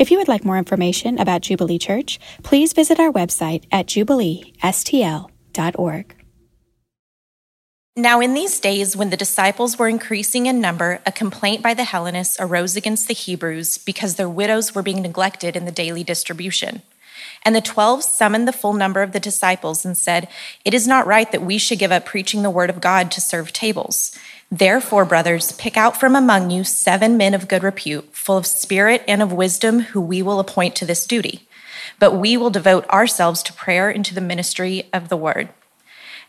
If you would like more information about Jubilee Church, please visit our website at jubileestl.org. Now, in these days, when the disciples were increasing in number, a complaint by the Hellenists arose against the Hebrews because their widows were being neglected in the daily distribution. And the twelve summoned the full number of the disciples and said, It is not right that we should give up preaching the word of God to serve tables. Therefore, brothers, pick out from among you seven men of good repute, full of spirit and of wisdom, who we will appoint to this duty. But we will devote ourselves to prayer and to the ministry of the word.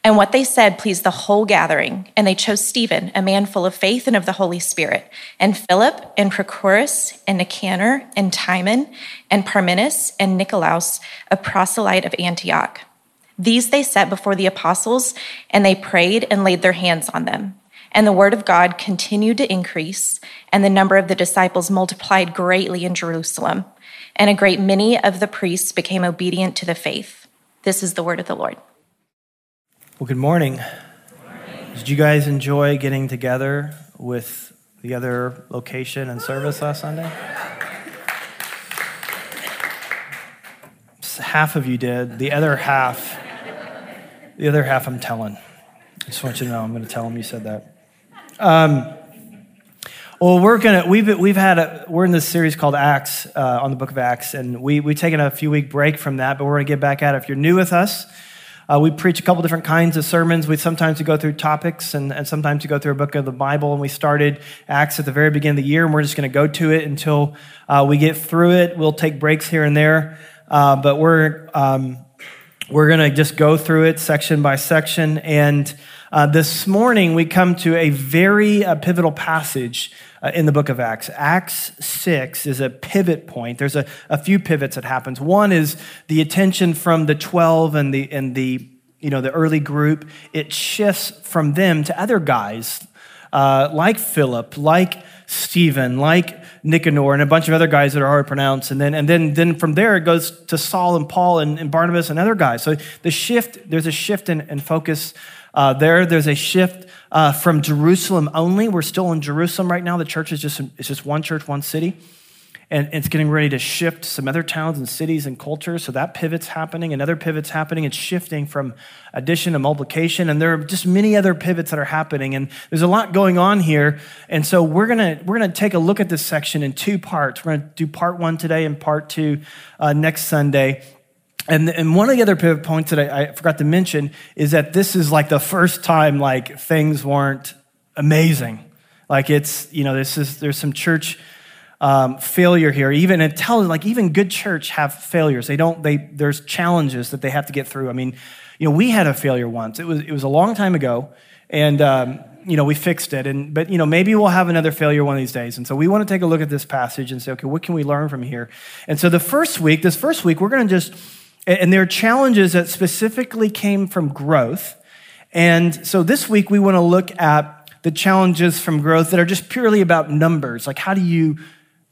And what they said pleased the whole gathering, and they chose Stephen, a man full of faith and of the Holy Spirit, and Philip, and Prochorus, and Nicanor, and Timon, and Parmenas, and Nicolaus, a proselyte of Antioch. These they set before the apostles, and they prayed and laid their hands on them. And the word of God continued to increase, and the number of the disciples multiplied greatly in Jerusalem. And a great many of the priests became obedient to the faith. This is the word of the Lord. Well, good morning. Did you guys enjoy getting together with the other location and service last Sunday? Half of you did. The other half, the other half, I'm telling. I just want you to know. I'm going to tell them you said that. Um, well, we're gonna we've we've had a, we're in this series called Acts uh, on the Book of Acts, and we we've taken a few week break from that, but we're gonna get back at it. If you're new with us. Uh, we preach a couple different kinds of sermons. We sometimes we go through topics, and, and sometimes we go through a book of the Bible. And we started Acts at the very beginning of the year, and we're just to go to it until uh, we get through it. We'll take breaks here and there, uh, but we're um, we're to just go through it section by section. And uh, this morning we come to a very uh, pivotal passage uh, in the book of Acts. Acts 6 is a pivot point. There's a, a few pivots that happens. One is the attention from the 12 and the, and the, you know, the early group. It shifts from them to other guys uh, like Philip, like Stephen, like Nicanor, and a bunch of other guys that are hard to pronounce. And then, and then, then from there, it goes to Saul and Paul and, and Barnabas and other guys. So the shift, there's a shift in, in focus uh, there. There's a shift uh, from Jerusalem only. We're still in Jerusalem right now. The church is just, it's just one church, one city. And it's getting ready to shift some other towns and cities and cultures. So that pivot's happening, another pivot's happening. It's shifting from addition to multiplication. And there are just many other pivots that are happening. And there's a lot going on here. And so we're gonna we're gonna take a look at this section in two parts. We're gonna do part one today and part two uh, next Sunday. And, and one of the other pivot points that I, I forgot to mention is that this is like the first time like things weren't amazing. Like it's, you know, this is, there's some church um, failure here. Even it tells like even good church have failures. They don't. They there's challenges that they have to get through. I mean, you know, we had a failure once. It was it was a long time ago, and um, you know we fixed it. And but you know maybe we'll have another failure one of these days. And so we want to take a look at this passage and say, okay, what can we learn from here? And so the first week, this first week, we're going to just and there are challenges that specifically came from growth. And so this week we want to look at the challenges from growth that are just purely about numbers. Like how do you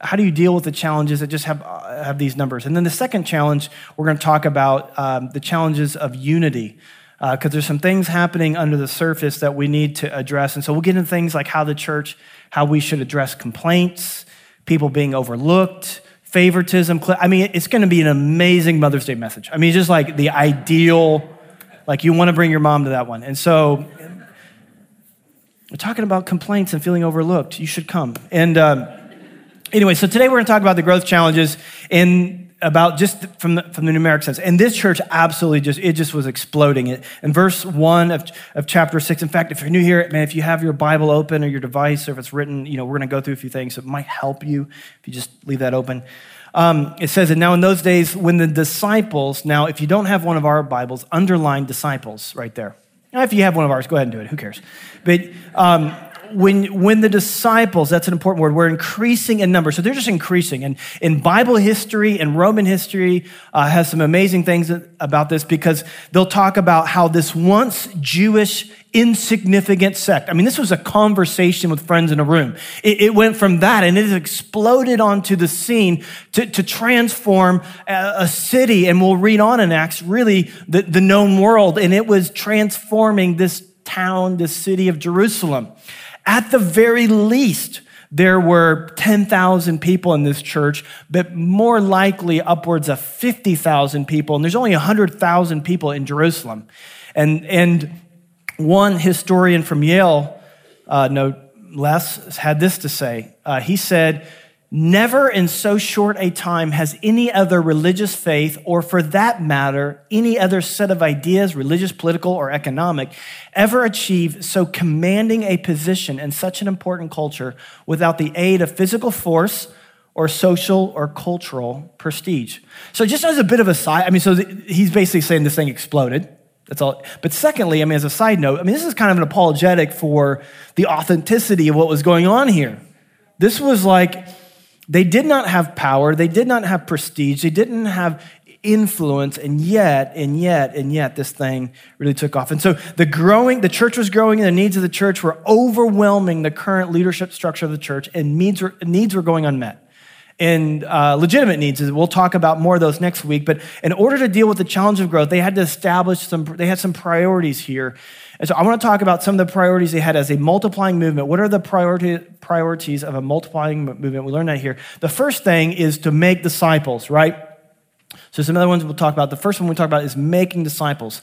how do you deal with the challenges that just have, uh, have these numbers? And then the second challenge, we're going to talk about um, the challenges of unity, because uh, there's some things happening under the surface that we need to address. And so we'll get into things like how the church, how we should address complaints, people being overlooked, favoritism. I mean, it's going to be an amazing Mother's Day message. I mean, just like the ideal, like you want to bring your mom to that one. And so we're talking about complaints and feeling overlooked. You should come. And, um, Anyway, so today we're going to talk about the growth challenges in about just from the, from the numeric sense. And this church absolutely just, it just was exploding. It in verse one of, of chapter six. In fact, if you're new here, man, if you have your Bible open or your device or if it's written, you know, we're going to go through a few things. So it might help you if you just leave that open. Um, it says, and now in those days when the disciples, now if you don't have one of our Bibles, underline disciples right there. Now, if you have one of ours, go ahead and do it. Who cares? But um, when, when the disciples, that's an important word, were increasing in number. So they're just increasing. And in Bible history and Roman history uh, has some amazing things about this because they'll talk about how this once Jewish insignificant sect, I mean, this was a conversation with friends in a room. It, it went from that and it has exploded onto the scene to, to transform a, a, city. And we'll read on in Acts, really the, the known world. And it was transforming this town, this city of Jerusalem. At the very least, there were 10,000 people in this church, but more likely upwards of 50,000 people. And there's only 100,000 people in Jerusalem. And, and one historian from Yale, uh, no less, had this to say. Uh, he said, Never in so short a time has any other religious faith, or for that matter, any other set of ideas, religious, political, or economic, ever achieved so commanding a position in such an important culture without the aid of physical force or social or cultural prestige. So, just as a bit of a side, I mean, so he's basically saying this thing exploded. That's all. But secondly, I mean, as a side note, I mean, this is kind of an apologetic for the authenticity of what was going on here. This was like, they did not have power, they did not have prestige, they didn't have influence, and yet, and yet, and yet, this thing really took off. And so the growing, the church was growing, and the needs of the church were overwhelming the current leadership structure of the church, and needs were, needs were going unmet and uh, legitimate needs. We'll talk about more of those next week. But in order to deal with the challenge of growth, they had to establish some, they had some priorities here. And so I want to talk about some of the priorities they had as a multiplying movement. What are the priority, priorities of a multiplying movement? We learned that here. The first thing is to make disciples, right? So some other ones we'll talk about. The first one we talk about is making disciples.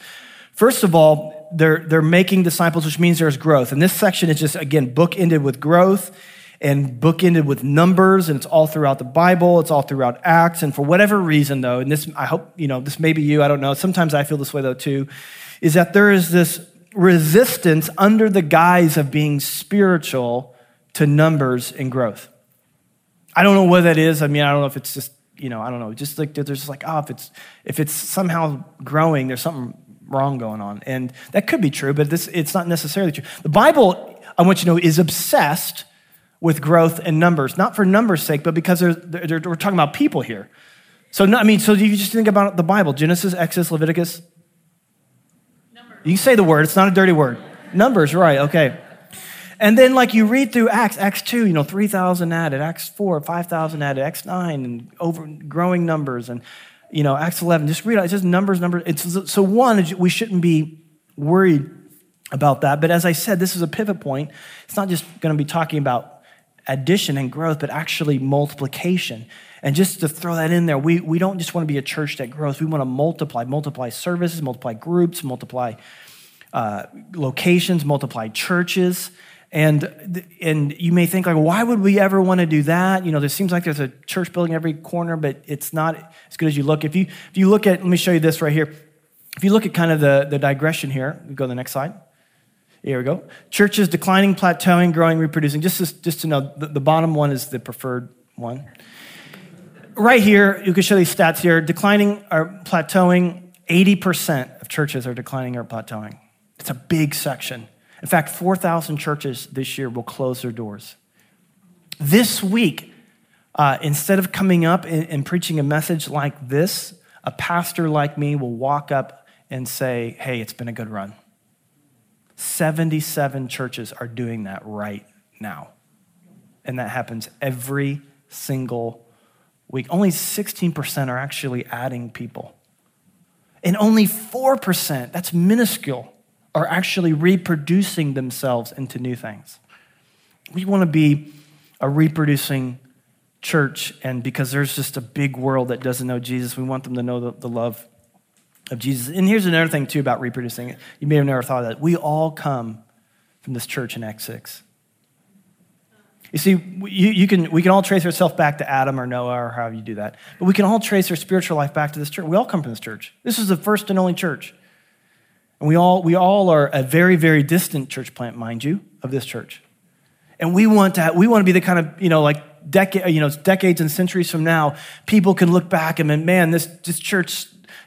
First of all, they're, they're making disciples, which means there's growth. And this section is just, again, bookended with growth and bookended with numbers, and it's all throughout the Bible, it's all throughout Acts. And for whatever reason, though, and this, I hope, you know, this may be you, I don't know. Sometimes I feel this way, though, too, is that there is this resistance under the guise of being spiritual to numbers and growth. I don't know what that is. I mean, I don't know if it's just, you know, I don't know. Just like there's just like, oh, if it's if it's somehow growing, there's something wrong going on. And that could be true, but this it's not necessarily true. The Bible, I want you to know, is obsessed with growth and numbers, not for numbers' sake, but because they're, they're, we're talking about people here. So, I mean, so if you just think about the Bible Genesis, Exodus, Leviticus. Numbers. You can say the word, it's not a dirty word. Numbers, right, okay. And then, like, you read through Acts, Acts 2, you know, 3,000 added, Acts 4, 5,000 added, Acts 9, and over growing numbers, and, you know, Acts 11. Just read it, it's just numbers, numbers. It's, so, one, we shouldn't be worried about that. But as I said, this is a pivot point. It's not just going to be talking about addition and growth, but actually multiplication. And just to throw that in there, we, we don't just want to be a church that grows. We want to multiply, multiply services, multiply groups, multiply uh, locations, multiply churches. And, and you may think like, why would we ever want to do that? You know, there seems like there's a church building every corner, but it's not as good as you look. If you, if you look at, let me show you this right here. If you look at kind of the, the digression here, go to the next slide. Here we go. Churches declining, plateauing, growing, reproducing. Just to, just to know, the, the bottom one is the preferred one. Right here, you can show these stats here. Declining or plateauing, 80% of churches are declining or plateauing. It's a big section. In fact, 4,000 churches this year will close their doors. This week, uh, instead of coming up and, and preaching a message like this, a pastor like me will walk up and say, Hey, it's been a good run. 77 churches are doing that right now. And that happens every single week. Only 16% are actually adding people. And only 4%, that's minuscule, are actually reproducing themselves into new things. We want to be a reproducing church, and because there's just a big world that doesn't know Jesus, we want them to know the, the love of Jesus. And here's another thing, too, about reproducing. It. You may have never thought of that. We all come from this church in Acts 6. You see, you, you, can, we can all trace ourselves back to Adam or Noah or however you do that. But we can all trace our spiritual life back to this church. We all come from this church. This is the first and only church. And we all, we all are a very, very distant church plant, mind you, of this church. And we want to, we want to be the kind of, you know, like decade, you know, decades and centuries from now, people can look back and man, this, this church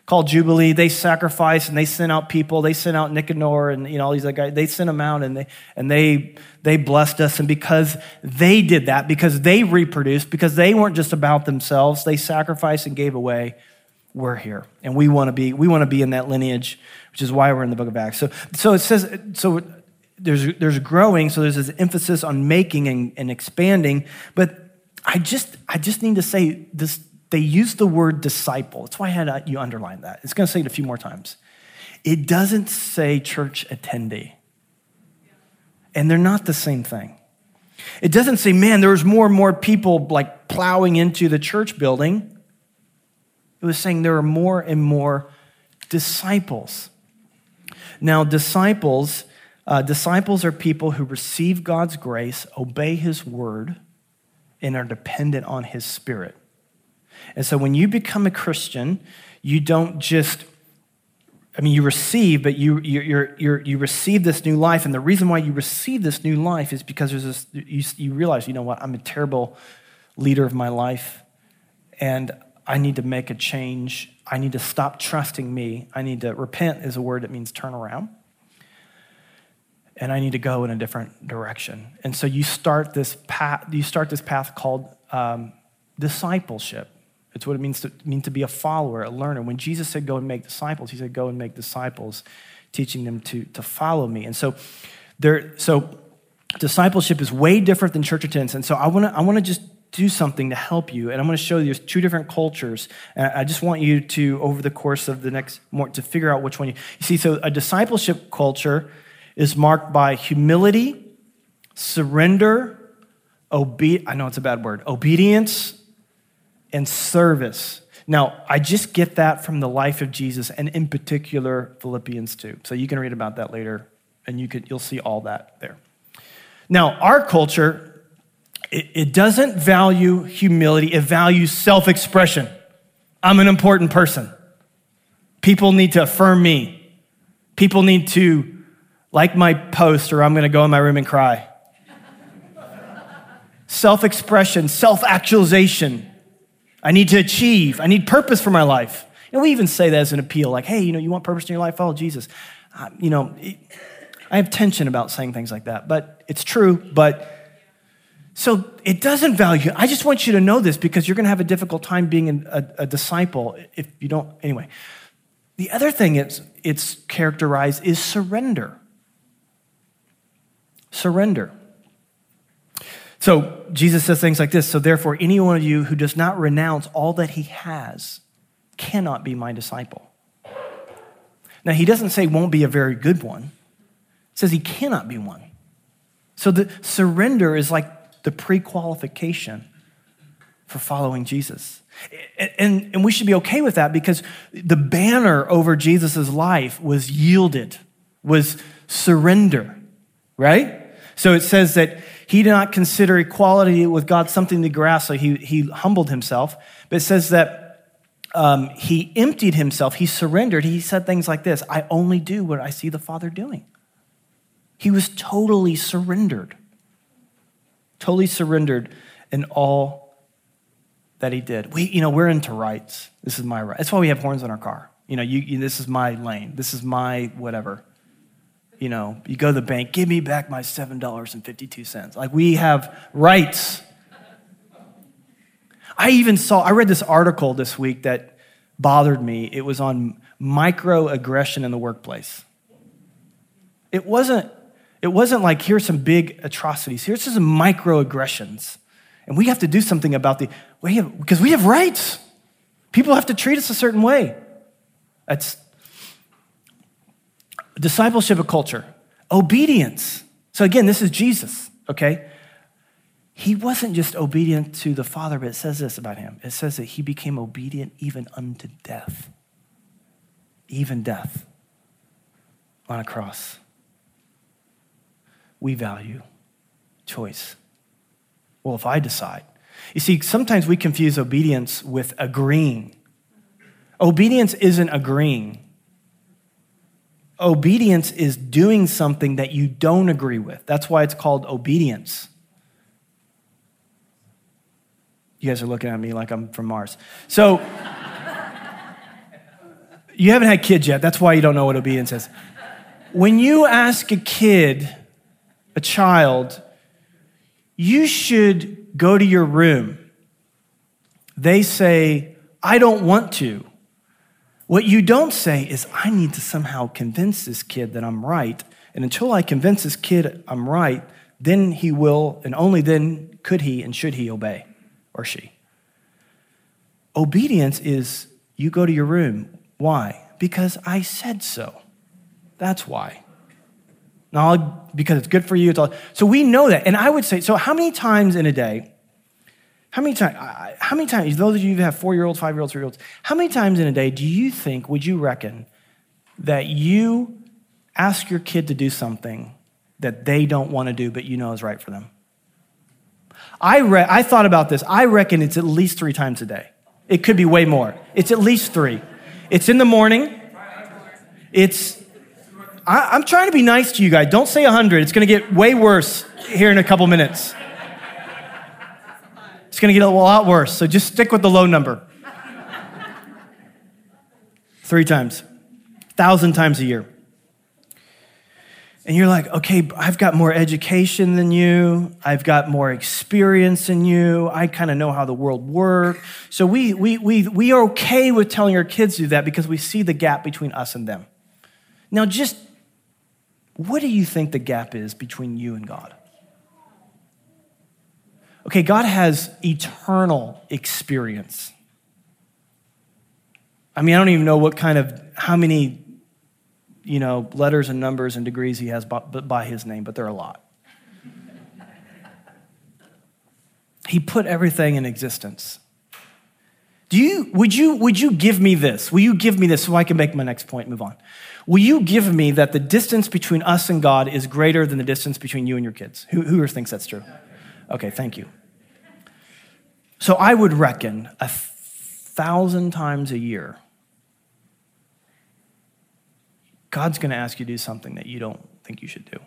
called Jubilee. They sacrifice and they sent out people. They sent out Nicanor and you know all these other guys. They sent them out and they and they they blessed us. And because they did that, because they reproduced, because they weren't just about themselves, they sacrificed and gave away. We're here, and we want to be we want to be in that lineage, which is why we're in the Book of Acts. So so it says so. There's, there's growing, so there's this emphasis on making and, and expanding. But I just, I just need to say this they use the word disciple. That's why I had you underline that. It's going to say it a few more times. It doesn't say church attendee. And they're not the same thing. It doesn't say, man, there was more and more people like plowing into the church building. It was saying there are more and more disciples. Now, disciples, uh, disciples are people who receive God's grace, obey His word, and are dependent on His Spirit. And so, when you become a Christian, you don't just I mean, you receive, but you, you, you you receive this new life. And the reason why you receive this new life is because there's this, you, you realize, you know what, I'm a terrible leader of my life, and I need to make a change. I need to stop trusting me. I need to repent, is a word that means turn around. And I need to go in a different direction. And so you start this path, you start this path called um, discipleship. It's what it means to, mean to be a follower, a learner. When Jesus said, Go and make disciples, he said, Go and make disciples, teaching them to, to follow me. And so, there, so discipleship is way different than church attendance. And so, I want to I wanna just do something to help you. And I'm going to show you there's two different cultures. And I just want you to, over the course of the next more, to figure out which one you, you see. So, a discipleship culture is marked by humility, surrender, obe- I know it's a bad word, obedience, and service. Now, I just get that from the life of Jesus, and in particular, Philippians 2. So you can read about that later, and you could, you'll see all that there. Now, our culture, it, it doesn't value humility, it values self expression. I'm an important person. People need to affirm me. People need to like my post, or I'm going to go in my room and cry. self expression, self actualization. I need to achieve. I need purpose for my life. And we even say that as an appeal, like, hey, you know, you want purpose in your life? Follow Jesus. Uh, you know, I have tension about saying things like that, but it's true. But so it doesn't value. I just want you to know this because you're going to have a difficult time being a, a disciple if you don't. Anyway, the other thing it's, it's characterized is surrender. Surrender. So Jesus says things like this So therefore, any one of you who does not renounce all that he has cannot be my disciple. Now, he doesn't say won't be a very good one, he says he cannot be one. So the surrender is like the pre qualification for following Jesus. And, and we should be okay with that because the banner over Jesus' life was yielded, was surrender, right? So it says that he did not consider equality with God something to grasp, so he, he humbled himself. But it says that um, he emptied himself, he surrendered. He said things like this I only do what I see the Father doing. He was totally surrendered, totally surrendered in all that he did. We, you know, we're into rights. This is my right. That's why we have horns on our car. You know, you, you, this is my lane. This is my whatever you know, you go to the bank, give me back my $7.52. Like we have rights. I even saw, I read this article this week that bothered me. It was on microaggression in the workplace. It wasn't, it wasn't like here's some big atrocities. Here's some microaggressions. And we have to do something about the, we have, because we have rights. People have to treat us a certain way. That's discipleship of culture, obedience. So again, this is Jesus, okay? He wasn't just obedient to the Father, but it says this about him. It says that he became obedient even unto death. Even death on a cross. We value choice. Well, if I decide. You see, sometimes we confuse obedience with agreeing. Obedience isn't agreeing. Obedience is doing something that you don't agree with. That's why it's called obedience. You guys are looking at me like I'm from Mars. So, you haven't had kids yet. That's why you don't know what obedience is. When you ask a kid, a child, you should go to your room, they say, I don't want to. What you don't say is, I need to somehow convince this kid that I'm right. And until I convince this kid I'm right, then he will, and only then could he and should he obey, or she. Obedience is you go to your room. Why? Because I said so. That's why. Not because it's good for you. It's all, so we know that. And I would say, so how many times in a day, how many times, how many times, those of you who have four year olds, five year olds, three year olds, how many times in a day do you think, would you reckon, that you ask your kid to do something that they don't want to do, but you know is right for them? I, re- I thought about this. I reckon it's at least three times a day. It could be way more. It's at least three. It's in the morning. It's, I, am trying to be nice to you guys. Don't say 100. It's going to get way worse here in a couple minutes. It's going to get a lot worse. So just stick with the low number. Three times, thousand times a year and you're like, okay, I've got more education than you. I've got more experience than you. I kind of know how the world works. So we, we, we, we are okay with telling our kids to do that because we see the gap between us and them. Now, just what do you think the gap is between you and God? Okay, God has eternal experience. I mean, I don't even know what kind of, how many you know, letters and numbers and degrees he has by, by his name, but there are a lot. he put everything in existence. Do you, would, you, would you give me this? Will you give me this so I can make my next point move on? Will you give me that the distance between us and God is greater than the distance between you and your kids? Who, who thinks that's true? Okay, thank you. So I would reckon a thousand times a year God's going to ask you to do something that you don't think you should do.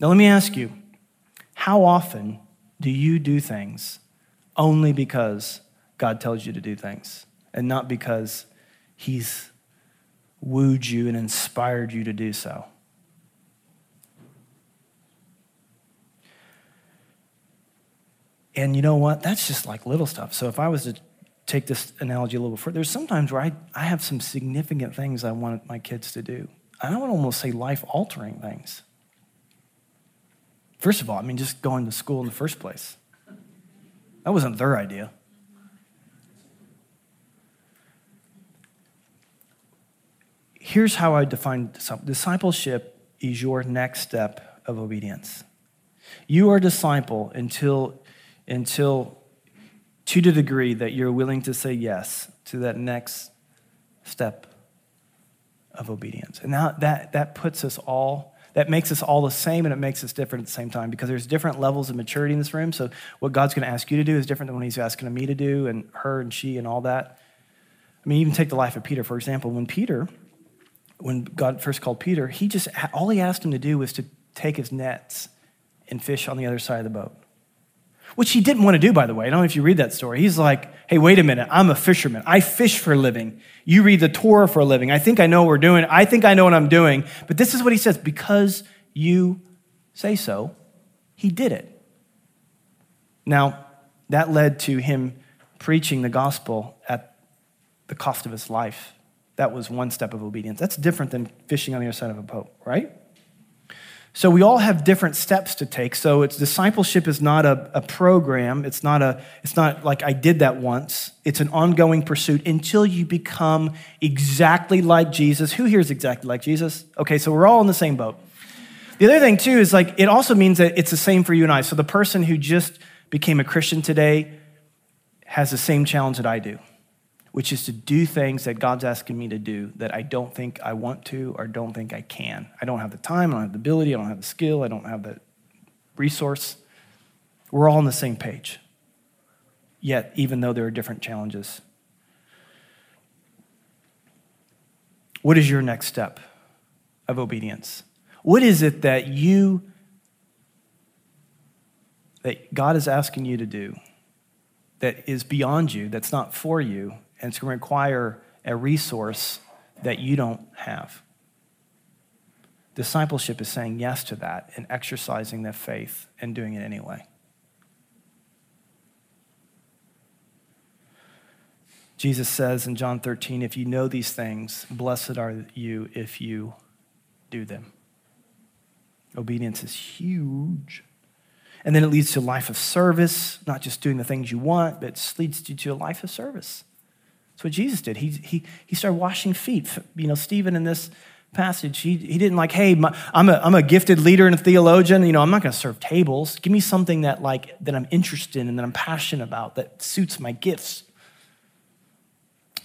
Now, let me ask you how often do you do things only because God tells you to do things and not because He's wooed you and inspired you to do so? And you know what? That's just like little stuff. So if I was to take this analogy a little further, there's sometimes where I, I have some significant things I want my kids to do. I don't want to almost say life altering things. First of all, I mean, just going to school in the first place. That wasn't their idea. Here's how I define discipleship is your next step of obedience. You are a disciple until, until to the degree that you're willing to say yes to that next step of obedience. And now that, that puts us all, that makes us all the same and it makes us different at the same time because there's different levels of maturity in this room. So what God's going to ask you to do is different than what he's asking me to do and her and she and all that. I mean, even take the life of Peter, for example. When Peter, when God first called Peter, he just, all he asked him to do was to take his nets and fish on the other side of the boat which he didn't want to do, by the way. I don't know if you read that story. He's like, hey, wait a minute. I'm a fisherman. I fish for a living. You read the Torah for a living. I think I know what we're doing. I think I know what I'm doing. But this is what he says because you say so, he did it. Now, that led to him preaching the gospel at the cost of his life. That was one step of obedience. That's different than fishing on the other side of a boat, right? So we all have different steps to take. So it's discipleship is not a, a program. It's not a, it's not like I did that once. It's an ongoing pursuit until you become exactly like Jesus. Who here is exactly like Jesus? Okay, so we're all in the same boat. The other thing too is like it also means that it's the same for you and I. So the person who just became a Christian today has the same challenge that I do which is to do things that God's asking me to do that I don't think I want to or don't think I can. I don't have the time, I don't have the ability, I don't have the skill, I don't have the resource. We're all on the same page. Yet, even though there are different challenges. What is your next step of obedience? What is it that you, that God is asking you to do that is beyond you, that's not for you, and it's going to require a resource that you don't have. Discipleship is saying yes to that and exercising that faith and doing it anyway. Jesus says in John 13, if you know these things, blessed are you if you do them. Obedience is huge. And then it leads to a life of service, not just doing the things you want, but it leads you to a life of service That's what Jesus did. He, he, he started washing feet. You know, Stephen in this passage, he, he didn't like, hey, my, I'm, a, I'm a gifted leader and a theologian. You know, I'm not going to serve tables. Give me something that like that I'm interested in and that I'm passionate about that suits my gifts.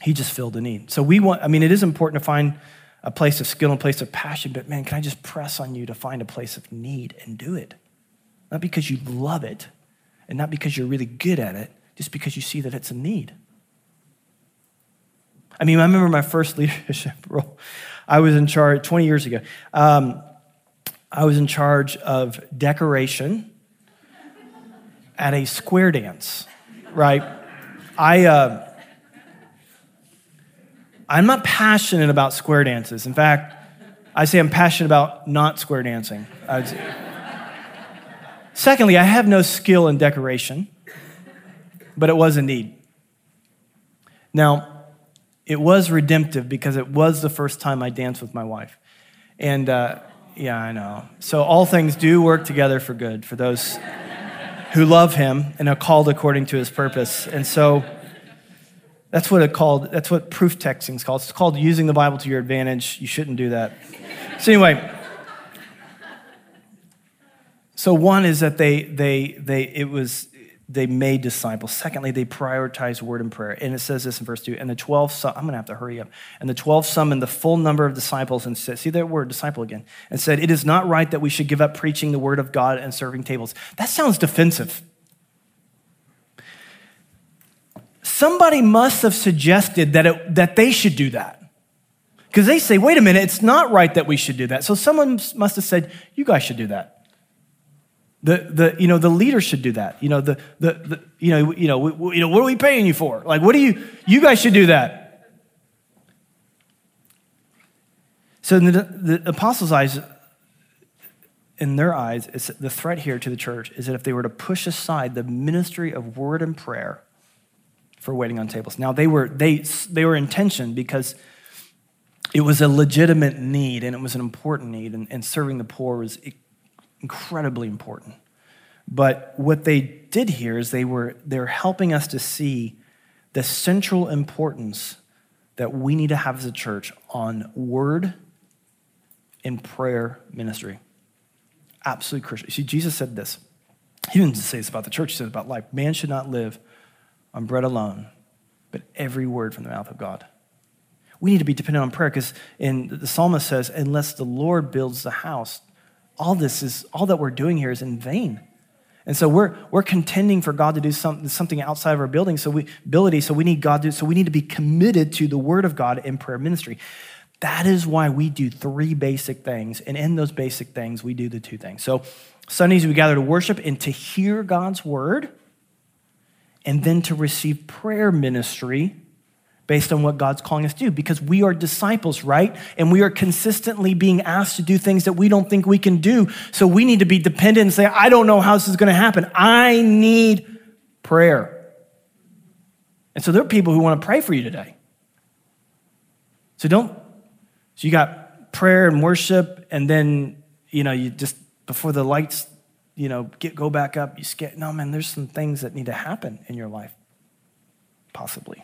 He just filled the need. So we want, I mean, it is important to find a place of skill and a place of passion, but man, can I just press on you to find a place of need and do it? Not because you love it and not because you're really good at it, just because you see that it's a need. I mean, I remember my first leadership role. I was in charge 20 years ago. Um, I was in charge of decoration at a square dance, right? I, uh, I'm not passionate about square dances. In fact, I say I'm passionate about not square dancing. Secondly, I have no skill in decoration, but it was a need. Now, it was redemptive because it was the first time I danced with my wife. And uh, yeah, I know. So all things do work together for good for those who love him and are called according to his purpose. And so that's what it called. That's what proof texting is called. It's called using the Bible to your advantage. You shouldn't do that. So anyway, so one is that they they they it was they made disciples. Secondly, they prioritized word and prayer. And it says this in verse 2. And the 12, I'm going to have to hurry up. And the 12 summoned the full number of disciples and said, see that word, disciple again, and said, It is not right that we should give up preaching the word of God and serving tables. That sounds defensive. somebody must have suggested that, it, that they should do that. Because they say, wait a minute, it's not right that we should do that. So someone must have said, you guys should do that. The, the, you know, the leader should do that. You know, the, the, the you know, you know, we, you know, what are we paying you for? Like, what do you, you guys should do that. So in the, the apostles' eyes, in their eyes, the threat here to the church is that if they were to push aside the ministry of word and prayer, for waiting on tables. Now they were they they were intentioned because it was a legitimate need and it was an important need, and, and serving the poor was incredibly important. But what they did here is they were they're helping us to see the central importance that we need to have as a church on word and prayer ministry. Absolutely crucial. See, Jesus said this. He didn't just say this about the church, he said about life. Man should not live on bread alone, but every word from the mouth of God. We need to be dependent on prayer because in the psalmist says, unless the Lord builds the house, all this is all that we're doing here is in vain. And so we're, we're contending for God to do something, something outside of our building, so we ability. So we need God to, so we need to be committed to the word of God in prayer ministry. That is why we do three basic things. And in those basic things, we do the two things. So Sundays we gather to worship and to hear God's word and then to receive prayer ministry based on what God's calling us to do because we are disciples, right? And we are consistently being asked to do things that we don't think we can do. So we need to be dependent and say, I don't know how this is going to happen. I need prayer. And so there are people who want to pray for you today. So don't, so you got prayer and worship, and then, you know, you just, before the lights you know, get, go back up. You get, no, man, there's some things that need to happen in your life, possibly.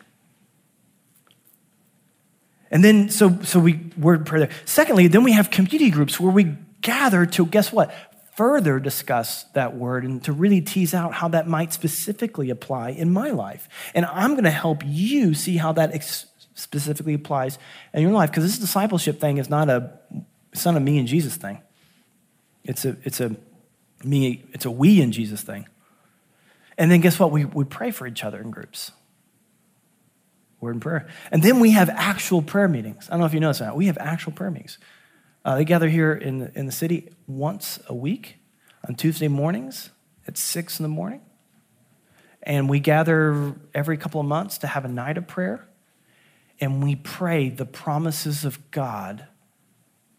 And then, so, so we word prayer there. Secondly, then we have community groups where we gather to, guess what? Further discuss that word and to really tease out how that might specifically apply in my life. And I'm going to help you see how that ex- specifically applies in your life because this discipleship thing is not a, it's not a me and Jesus thing. It's a, it's a me, it's a we in Jesus thing. And then guess what? We, we pray for each other in groups. Word and prayer. And then we have actual prayer meetings. I don't know if you noticed that. We have actual prayer meetings. Uh, they gather here in the, in the city once a week on Tuesday mornings at 6 in the morning. And we gather every couple of months to have a night of prayer. And we pray the promises of God.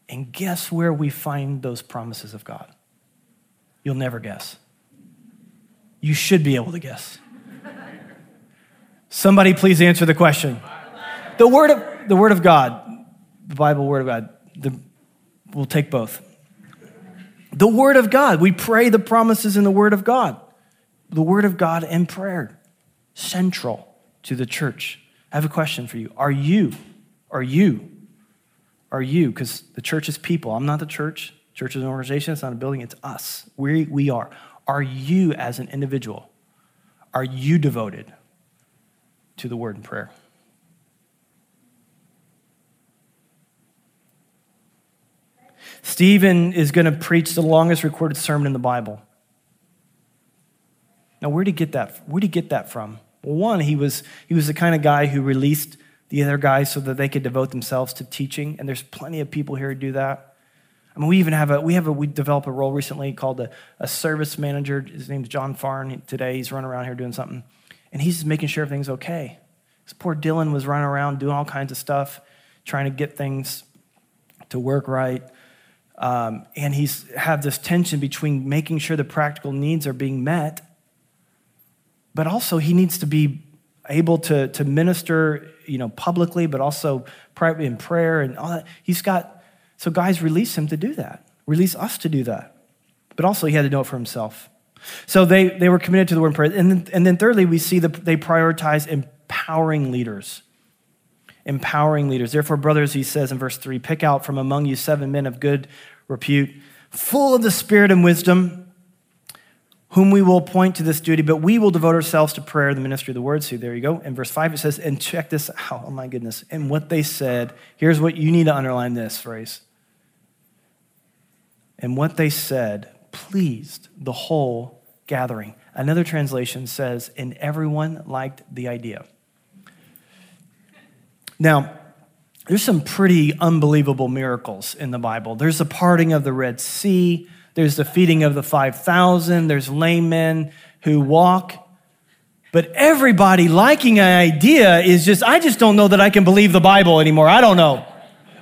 And guess where we find those promises of God? You'll never guess. You should be able to guess. Somebody please answer the question. The word of, the word of God, the Bible word of God, the, we'll take both. The word of God, we pray the promises in the word of God. The word of God and prayer, central to the church I have a question for you. Are you, are you, are you, because the church is people. I'm not the church. Church is an organization, it's not a building, it's us. We, we are. Are you, as an individual, are you devoted to the word and prayer? Stephen is going to preach the longest recorded sermon in the Bible. Now, where did he get that? Where did he get that from? Well, one, he was, he was the kind of guy who released the other guys so that they could devote themselves to teaching, and there's plenty of people here who do that. I mean, we even have a we have a we developed a role recently called a, a service manager. His name's John Farn. Today he's running around here doing something, and he's just making sure everything's okay. This poor Dylan was running around doing all kinds of stuff, trying to get things to work right. Um, and he's have this tension between making sure the practical needs are being met but also he needs to be able to, to minister, you know, publicly, but also privately in prayer and all that. He's got, so guys release him to do that, release us to do that. But also he had to know it for himself. So they, they were committed to the word of prayer. And then, and then thirdly, we see that they prioritize empowering leaders. Empowering leaders. Therefore, brothers, he says in verse 3 pick out from among you seven men of good repute, full of the spirit and wisdom whom we will appoint to this duty, but we will devote ourselves to prayer, the ministry of the word. So there you go. In verse 5, it says, and check this out. Oh my goodness. And what they said, here's what you need to underline this phrase. And what they said pleased the whole gathering. Another translation says, and everyone liked the idea. Now, there's some pretty unbelievable miracles in the Bible. There's the parting of the Red Sea. There's the feeding of the 5,000. There's lame men who walk. But everybody liking an idea is just, I just don't know that I can believe the Bible anymore. I don't know.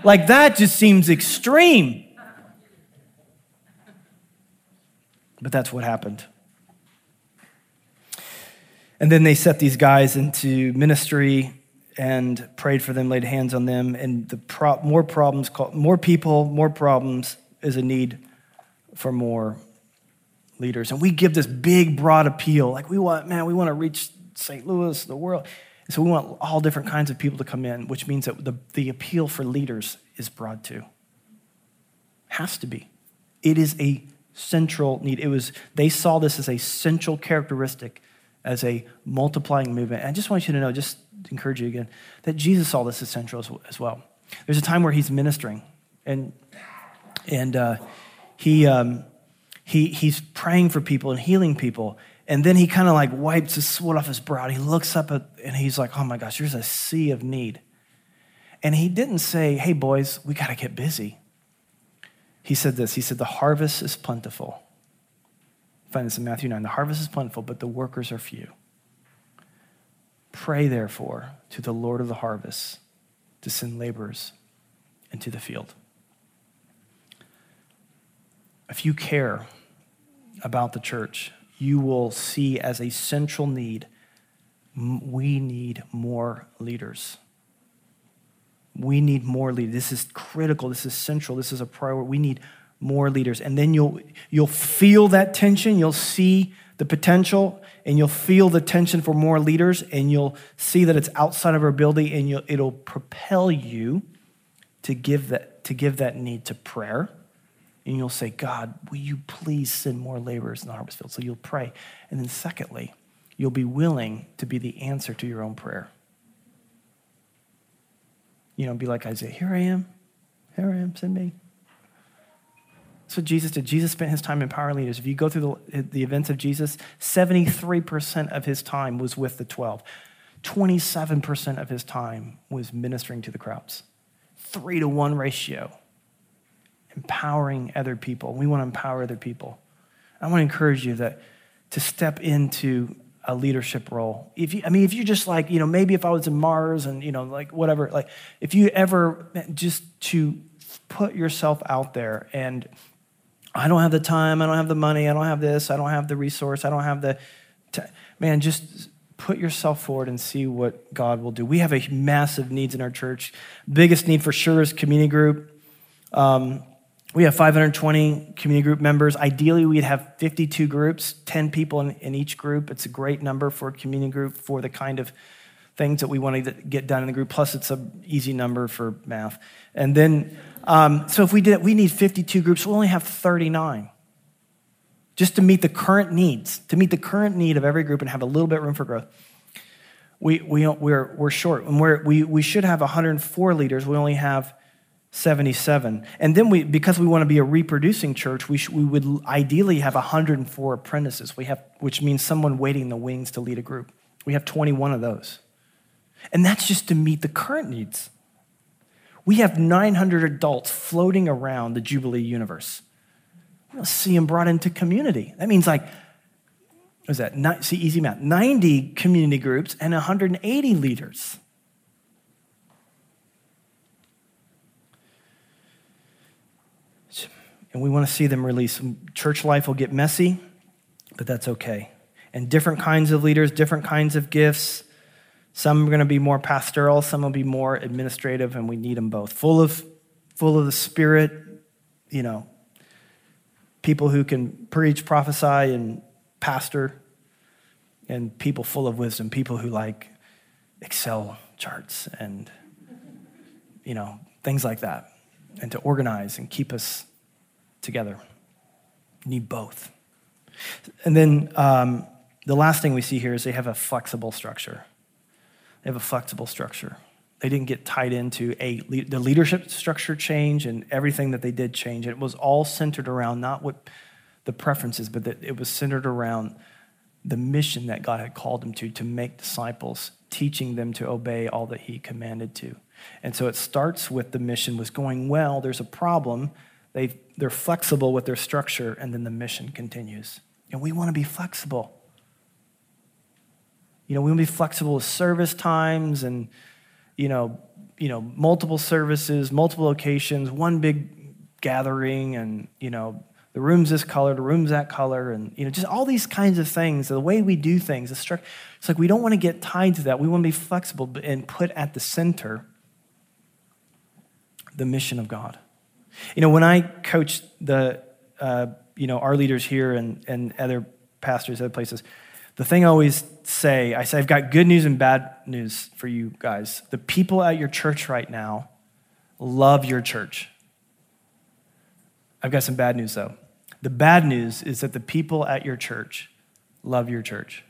Like that just seems extreme. But that's what happened. And then they set these guys into ministry and prayed for them, laid hands on them, and the pro- more problems, more people, more problems is a need for more leaders. And we give this big, broad appeal. Like, we want, man, we want to reach St. Louis, the world. so we want all different kinds of people to come in, which means that the, the appeal for leaders is broad too. Has to be. It is a central need. It was, they saw this as a central characteristic, as a multiplying movement. And I just want you to know, just to encourage you again, that Jesus saw this as central as, as well. There's a time where he's ministering, and, and, uh, he, um, he, he's praying for people and healing people. And then he kind of like wipes the sweat off his brow. He looks up at, and he's like, oh my gosh, there's a sea of need. And he didn't say, hey, boys, we got to get busy. He said this He said, the harvest is plentiful. Find this in Matthew 9. The harvest is plentiful, but the workers are few. Pray, therefore, to the Lord of the harvest to send laborers into the field if you care about the church, you will see as a central need we need more leaders. We need more leaders. This is critical. This is central. This is a priority. We need more leaders. And then you'll, you'll feel that tension. You'll see the potential and you'll feel the tension for more leaders and you'll see that it's outside of our ability and it'll propel you to give that, to give that need to prayer and you'll say, God, will you please send more laborers in the harvest field? So you'll pray. And then, secondly, you'll be willing to be the answer to your own prayer. You know, be like Isaiah, here I am, here I am, send me. That's what Jesus did. Jesus spent his time empowering leaders. If you go through the, the events of Jesus, 73% of his time was with the 12. 27% of his time was ministering to the crowds. Three to one ratio empowering other people. We want to empower other people. I want to encourage you that to step into a leadership role. If you, I mean, if you're just like, you know, maybe if I was in Mars and, you know, like whatever, like if you ever just to put yourself out there and I don't have the time, I don't have the money, I don't have this, I don't have the resource, I don't have the, t- man, just put yourself forward and see what God will do. We have a massive needs in our church. Biggest need for sure is community group. Um, we have 520 community group members. Ideally, we'd have 52 groups, 10 people in, in, each group. It's a great number for a community group for the kind of things that we want to get done in the group. Plus, it's an easy number for math. And then, um, so if we did, we need 52 groups. We'll only have 39 just to meet the current needs, to meet the current need of every group and have a little bit room for growth. We, we, we're, we're short. And we're, we, we should have 104 leaders. We only have 77. And then we, because we want to be a reproducing church, we, sh- we would ideally have 104 apprentices, we have, which means someone waiting in the wings to lead a group. We have 21 of those. And that's just to meet the current needs. We have 900 adults floating around the Jubilee universe. We don't see them brought into community. That means like, what is that? See, easy math 90 community groups and 180 leaders. and we want to see them release. Church life will get messy, but that's okay. And different kinds of leaders, different kinds of gifts. Some are going to be more pastoral, some will be more administrative, and we need them both. Full of, full of the Spirit, you know, people who can preach, prophesy, and pastor, and people full of wisdom, people who like Excel charts and, you know, things like that, and to organize and keep us together. Need both. And then um, the last thing we see here is they have a flexible structure. They have a flexible structure. They didn't get tied into a the leadership structure change and everything that they did change. It was all centered around not what the preferences, but that it was centered around the mission that God had called them to, to make disciples, teaching them to obey all that He commanded to. And so it starts with the mission was going well. There's a problem. They, they're flexible with their structure, and then the mission continues. And we want to be flexible. You know, we want to be flexible with service times and, you know, you know, multiple services, multiple locations, one big gathering, and, you know, the room's this color, the room's that color, and, you know, just all these kinds of things, the way we do things. It's like we don't want to get tied to that. We want to be flexible and put at the center the mission of God. You know, when I coach the, uh, you know, our leaders here and, and other pastors, other places, the thing I always say, I say, I've got good news and bad news for you guys. The people at your church right now love your church. I've got some bad news though. The bad news is that the people at your church love your church.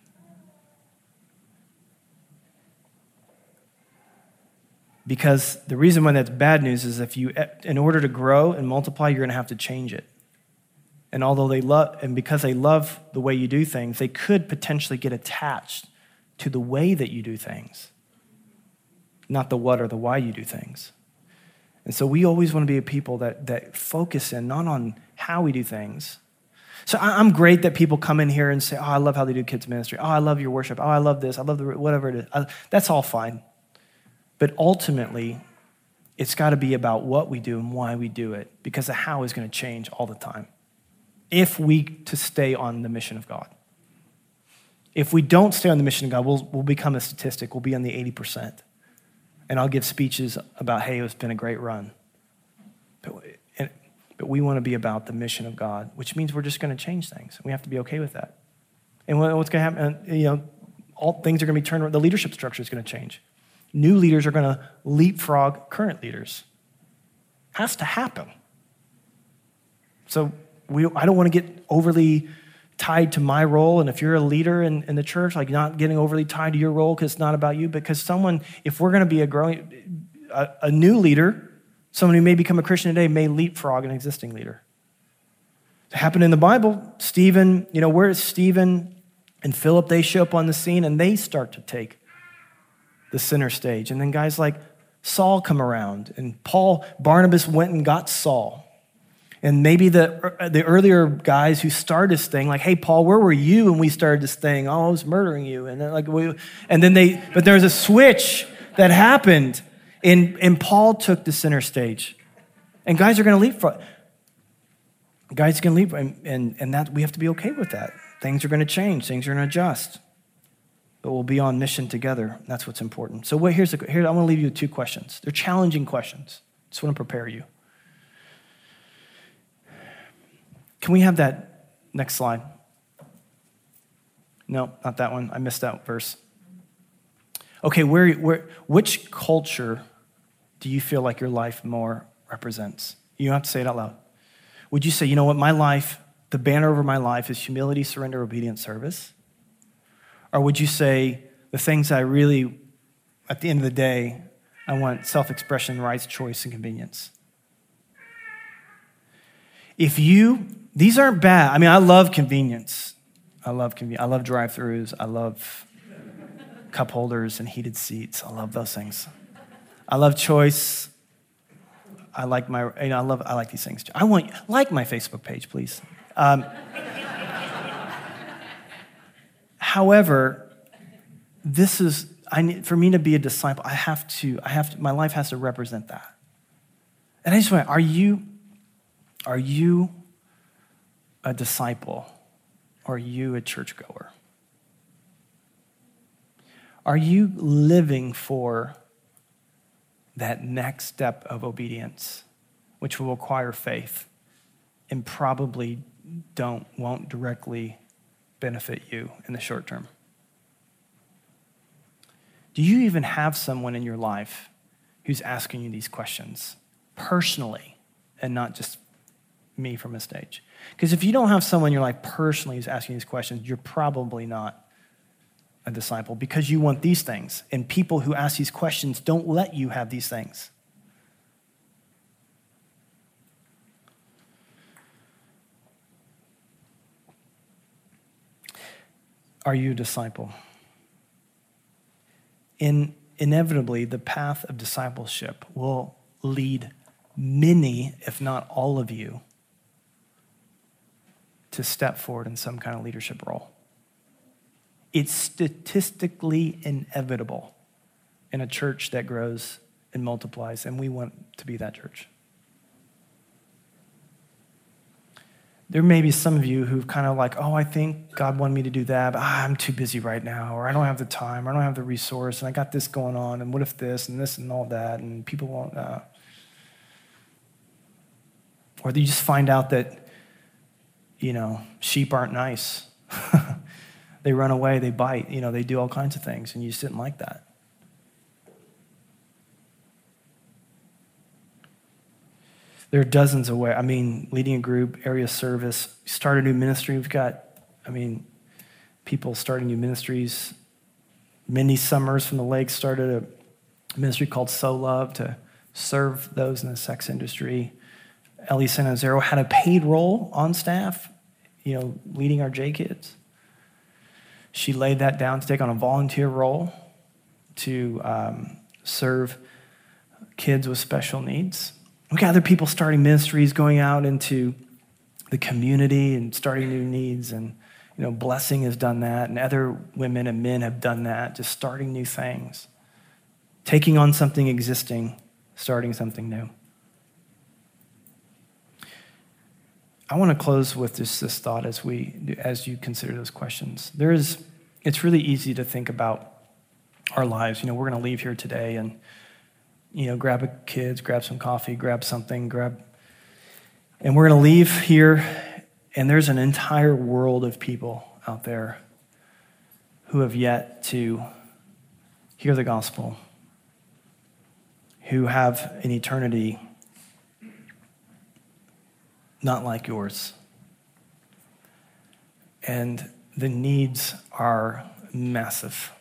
Because the reason why that's bad news is if you, in order to grow and multiply, you're going to have to change it. And although they love, and because they love the way you do things, they could potentially get attached to the way that you do things, not the what or the why you do things. And so we always want to be a people that, that focus in not on how we do things. So I'm great that people come in here and say, Oh, I love how they do kids' ministry. Oh, I love your worship. Oh, I love this. I love the, whatever it is. Uh, that's all fine. But ultimately, it's got to be about what we do and why we do it because the how is going to change all the time if we to stay on the mission of God. If we don't stay on the mission of God, we'll, we'll become a statistic. We'll be on the 80%. And I'll give speeches about, hey, it's been a great run. But, and, but we want to be about the mission of God, which means we're just going to change things. We have to be okay with that. And what's going to happen, uh, you know, all things are going to be turned around. The leadership structure is going to change new leaders are going to leapfrog current leaders. Has to happen. So we, I don't want to get overly tied to my role. And if you're a leader in, in the church, like not getting overly tied to your role because it's not about you. Because someone, if we're going to be a growing, a, a new leader, someone who may become a Christian today may leapfrog an existing leader. It happened in the Bible. Stephen, you know, where is Stephen and Philip? They show up on the scene and they start to take the center stage. And then guys like Saul come around, and Paul, Barnabas went and got Saul. And maybe the, the earlier guys who started this thing, like, hey, Paul, where were you when we started this thing? Oh, I was murdering you. And then, like, we, and then they, but there was a switch that happened, and, and Paul took the center stage. And guys are going to leap from, guys are going to leap, and, and, and that, we have to be okay with that. Things are going to change, things are going to adjust but we'll be on mission together. That's what's important. So, what, here's the, here, I'm going to leave you with two questions. They're challenging questions. Just want to prepare you. Can we have that next slide? No, not that one. I missed that verse. Okay, where, where, which culture do you feel like your life more represents? You don't have to say it out loud. Would you say, you know what, my life, the banner over my life is humility, surrender, obedience, service? Or would you say, the things I really, at the end of the day, I want self expression, rights, choice, and convenience? If you, these aren't bad. I mean, I love convenience. I love. I love drive throughs. I love cup holders and heated seats. I love those things. I love choice. I like my, you know, I love, I like these things. Too. I want, like my Facebook page, please. Um, however, this is, I need, for me to be a disciple, I have to, I have to, my life has to represent that. And I just want, are you, are you a disciple? Are you a churchgoer? Are you living for that next step of obedience, which will require faith and probably don't, won't directly benefit you in the short term? Do you even have someone in your life who's asking you these questions personally and not just me from a stage? Because if you don't have someone in your life personally who's asking these questions, you're probably not a disciple because you want these things. And people who ask these questions don't let you have these things. Are you a disciple? In, inevitably, the path of discipleship will lead many, if not all of you, to step forward in some kind of leadership role. It's statistically inevitable in a church that grows and multiplies, and we want to be that church. There may be some of you who've kind of like, oh, I think God wanted me to do that, but ah, I'm too busy right now, or I don't have the time, or I don't have the resource, and I got this going on, and what if this and this and all that, and people won't. Uh... Or you just find out that, you know, sheep aren't nice. They run away, they bite, you know, they do all kinds of things, and you just didn't like that. There are dozens of ways. I mean, leading a group, area service, start a new ministry. We've got, I mean, people starting new ministries. Mindy Summers from the Lake started a ministry called So Love to serve those in the sex industry. Ellie San had a paid role on staff, you know, leading our J kids. She laid that down to take on a volunteer role to um, serve kids with special needs. We got other people starting ministries, going out into the community and starting new needs. And, you know, Blessing has done that, and other women and men have done that, just starting new things, taking on something existing, starting something new. I want to close with just this thought as we as you consider those questions. There is it's really easy to think about our lives. You know, we're going to leave here today and you know, grab a kids, grab some coffee, grab something, grab and we're going to leave here and there's an entire world of people out there who have yet to hear the gospel, who have an eternity not like yours. And the needs are massive.